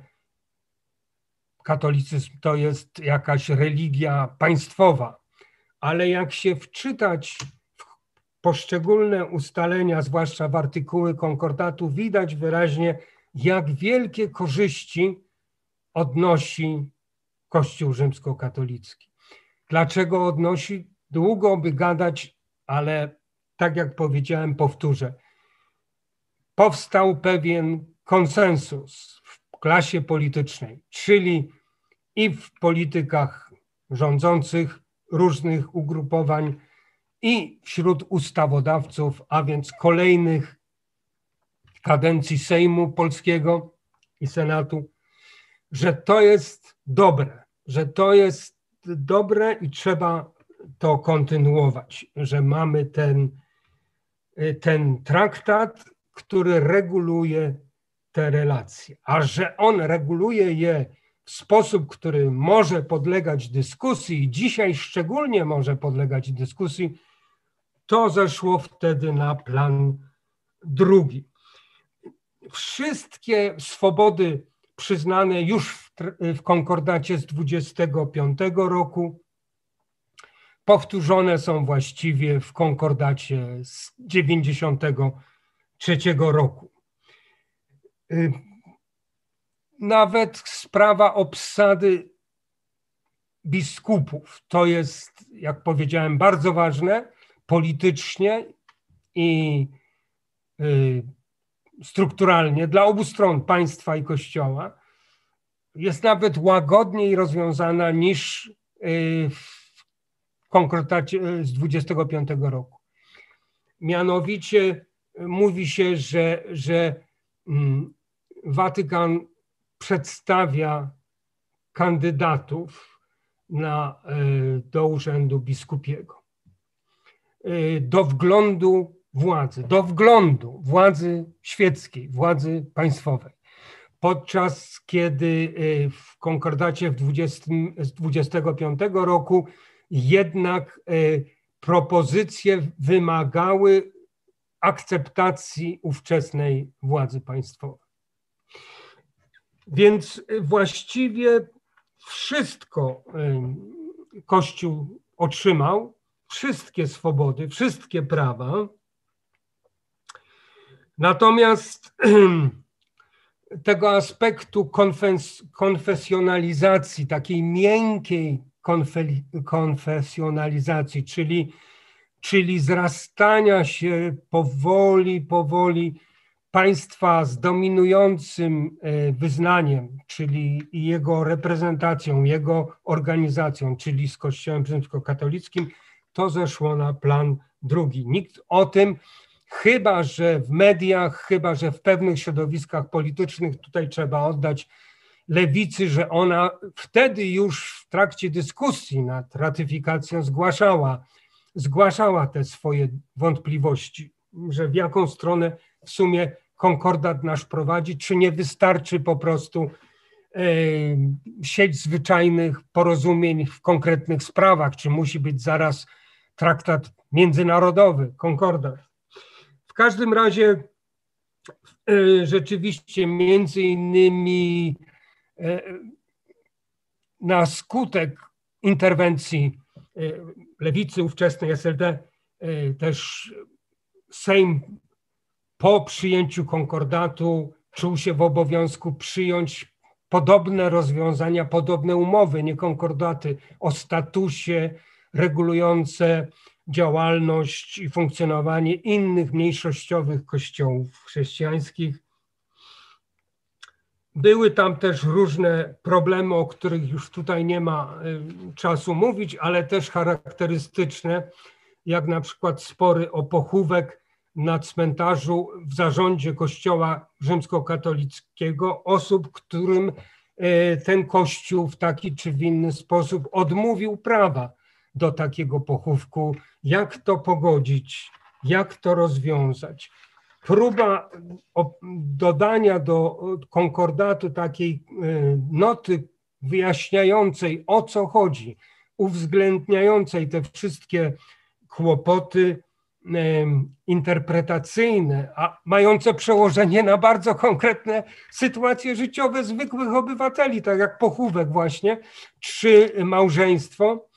katolicyzm to jest jakaś religia państwowa, ale jak się wczytać w poszczególne ustalenia, zwłaszcza w artykuły konkordatu, widać wyraźnie, jak wielkie korzyści odnosi Kościół rzymskokatolicki. Dlaczego odnosi? Długo by gadać, ale tak jak powiedziałem, powtórzę. Powstał pewien konsensus w klasie politycznej, czyli i w politykach rządzących różnych ugrupowań, i wśród ustawodawców, a więc kolejnych kadencji Sejmu Polskiego i Senatu, że to jest dobre, że to jest dobre i trzeba to kontynuować, że mamy ten, ten traktat, który reguluje te relacje, a że on reguluje je w sposób, który może podlegać dyskusji, i dzisiaj szczególnie może podlegać dyskusji, to zeszło wtedy na plan drugi. Wszystkie swobody przyznane już w, w konkordacie z 25 roku powtórzone są właściwie w konkordacie z 93 roku. Y, nawet sprawa obsady biskupów to jest, jak powiedziałem, bardzo ważne politycznie i y, strukturalnie dla obu stron państwa i kościoła. Jest nawet łagodniej rozwiązana niż y, w konkordacie z 25 roku. Mianowicie mówi się, że, że mm, Watykan przedstawia kandydatów na, e, do urzędu biskupiego. E, do wglądu władzy, do wglądu władzy świeckiej, władzy państwowej. Podczas kiedy e, w konkordacie w 20, z 25 roku jednak propozycje wymagały akceptacji ówczesnej władzy państwowej. Więc właściwie wszystko Kościół otrzymał, wszystkie swobody, wszystkie prawa. Natomiast tego aspektu konfes konfesjonalizacji, takiej miękkiej konfesjonalizacji, czyli, czyli zrastania się powoli, powoli państwa z dominującym e, wyznaniem, czyli jego reprezentacją, jego organizacją, czyli z Kościołem rzymskokatolickim, to zeszło na plan drugi. Nikt o tym, chyba że w mediach, chyba że w pewnych środowiskach politycznych, tutaj trzeba oddać lewicy, że ona wtedy już w trakcie dyskusji nad ratyfikacją zgłaszała, zgłaszała te swoje wątpliwości, że w jaką stronę w sumie konkordat nasz prowadzi, czy nie wystarczy po prostu e, sieć zwyczajnych porozumień w konkretnych sprawach, czy musi być zaraz traktat międzynarodowy, konkordat. W każdym razie e, rzeczywiście między innymi na skutek interwencji lewicy ówczesnej SLD też Sejm po przyjęciu konkordatu czuł się w obowiązku przyjąć podobne rozwiązania, podobne umowy, nie konkordaty o statusie regulujące działalność i funkcjonowanie innych mniejszościowych kościołów chrześcijańskich. Były tam też różne problemy, o których już tutaj nie ma y, czasu mówić, ale też charakterystyczne, jak na przykład spory o pochówek na cmentarzu w zarządzie Kościoła rzymskokatolickiego osób, którym e, ten Kościół w taki czy w inny sposób odmówił prawa do takiego pochówku. Jak to pogodzić? Jak to rozwiązać? Próba dodania do konkordatu takiej e, noty wyjaśniającej o co chodzi, uwzględniającej te wszystkie kłopoty, interpretacyjne, a mające przełożenie na bardzo konkretne sytuacje życiowe zwykłych obywateli, tak jak pochówek właśnie, czy małżeństwo.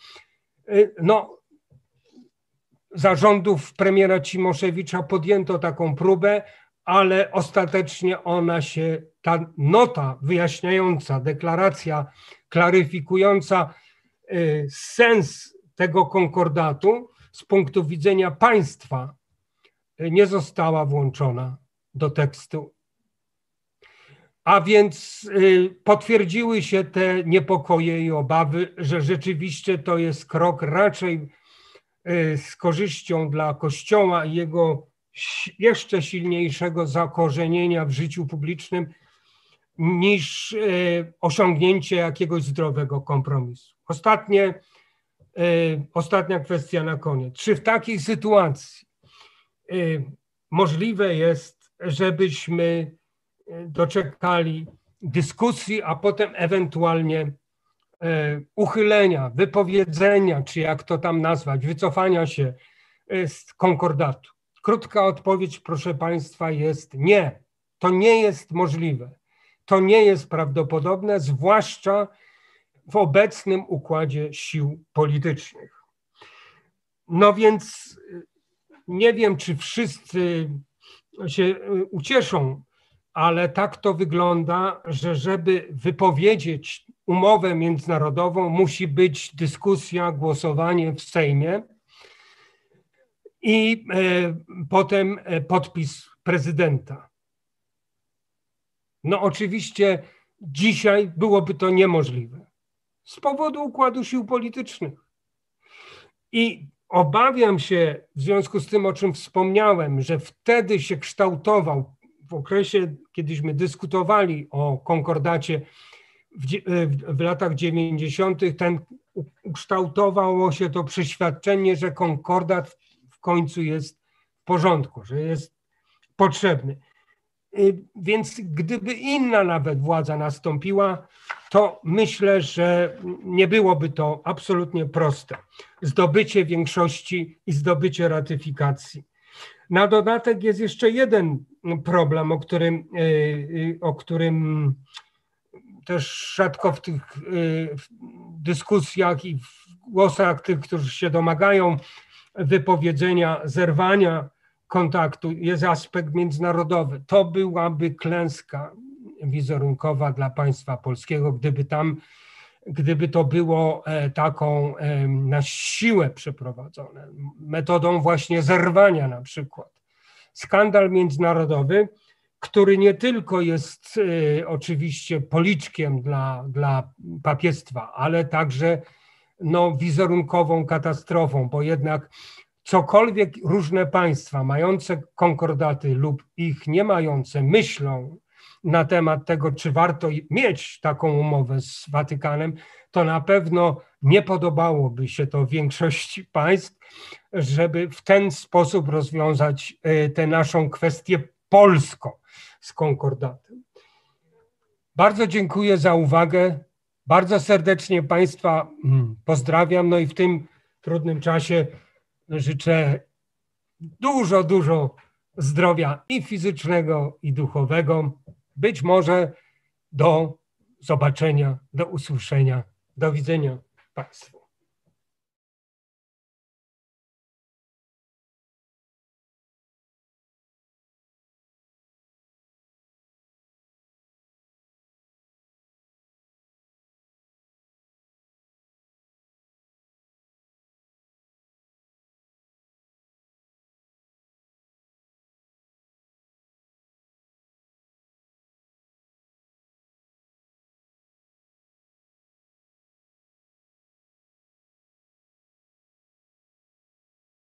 Y, no, zarządów premiera Cimoszewicza podjęto taką próbę, ale ostatecznie ona się, ta nota wyjaśniająca, deklaracja klaryfikująca y, sens tego konkordatu z punktu widzenia państwa y, nie została włączona do tekstu. A więc y, potwierdziły się te niepokoje i obawy, że rzeczywiście to jest krok raczej z korzyścią dla Kościoła i jego jeszcze silniejszego zakorzenienia w życiu publicznym niż e, osiągnięcie jakiegoś zdrowego kompromisu. Ostatnie, e, ostatnia kwestia na koniec. Czy w takiej sytuacji możliwe jest, żebyśmy doczekali dyskusji, a potem ewentualnie uchylenia, wypowiedzenia, czy jak to tam nazwać, wycofania się z konkordatu? Krótka odpowiedź, proszę Państwa, jest nie. To nie jest możliwe. To nie jest prawdopodobne, zwłaszcza w obecnym układzie sił politycznych. No więc nie wiem, czy wszyscy się ucieszą, ale tak to wygląda, że żeby wypowiedzieć umowę międzynarodową, musi być dyskusja, głosowanie w Sejmie i e, potem e, podpis prezydenta. No oczywiście dzisiaj byłoby to niemożliwe z powodu układu sił politycznych. I obawiam się w związku z tym, o czym wspomniałem, że wtedy się kształtował w okresie, kiedyśmy dyskutowali o konkordacie w, w, w latach 90., ten ukształtowało się to przeświadczenie, że konkordat końcu jest w porządku, że jest potrzebny. Y, więc gdyby inna nawet władza nastąpiła, to myślę, że nie byłoby to absolutnie proste. Zdobycie większości i zdobycie ratyfikacji. Na dodatek jest jeszcze jeden problem, o którym, y, y, o którym też rzadko w tych dyskusjach i w głosach tych, którzy się domagają wypowiedzenia, zerwania kontaktu jest aspekt międzynarodowy. To byłaby klęska wizerunkowa dla państwa polskiego, gdyby tam, gdyby to było e, taką e, na siłę przeprowadzone, metodą właśnie zerwania na przykład. Skandal międzynarodowy, który nie tylko jest e, oczywiście policzkiem dla, dla papiestwa, ale także no, wizerunkową katastrofą, bo jednak cokolwiek różne państwa mające konkordaty lub ich nie mające myślą na temat tego, czy warto mieć taką umowę z Watykanem, to na pewno nie podobałoby się to większości państw, żeby w ten sposób rozwiązać e, tę naszą kwestię polską z konkordatem. Bardzo dziękuję za uwagę. Bardzo serdecznie Państwa mm, pozdrawiam. No i w tym trudnym czasie życzę dużo, dużo zdrowia i fizycznego, i duchowego. Być może do zobaczenia, do usłyszenia. Do widzenia Państwu.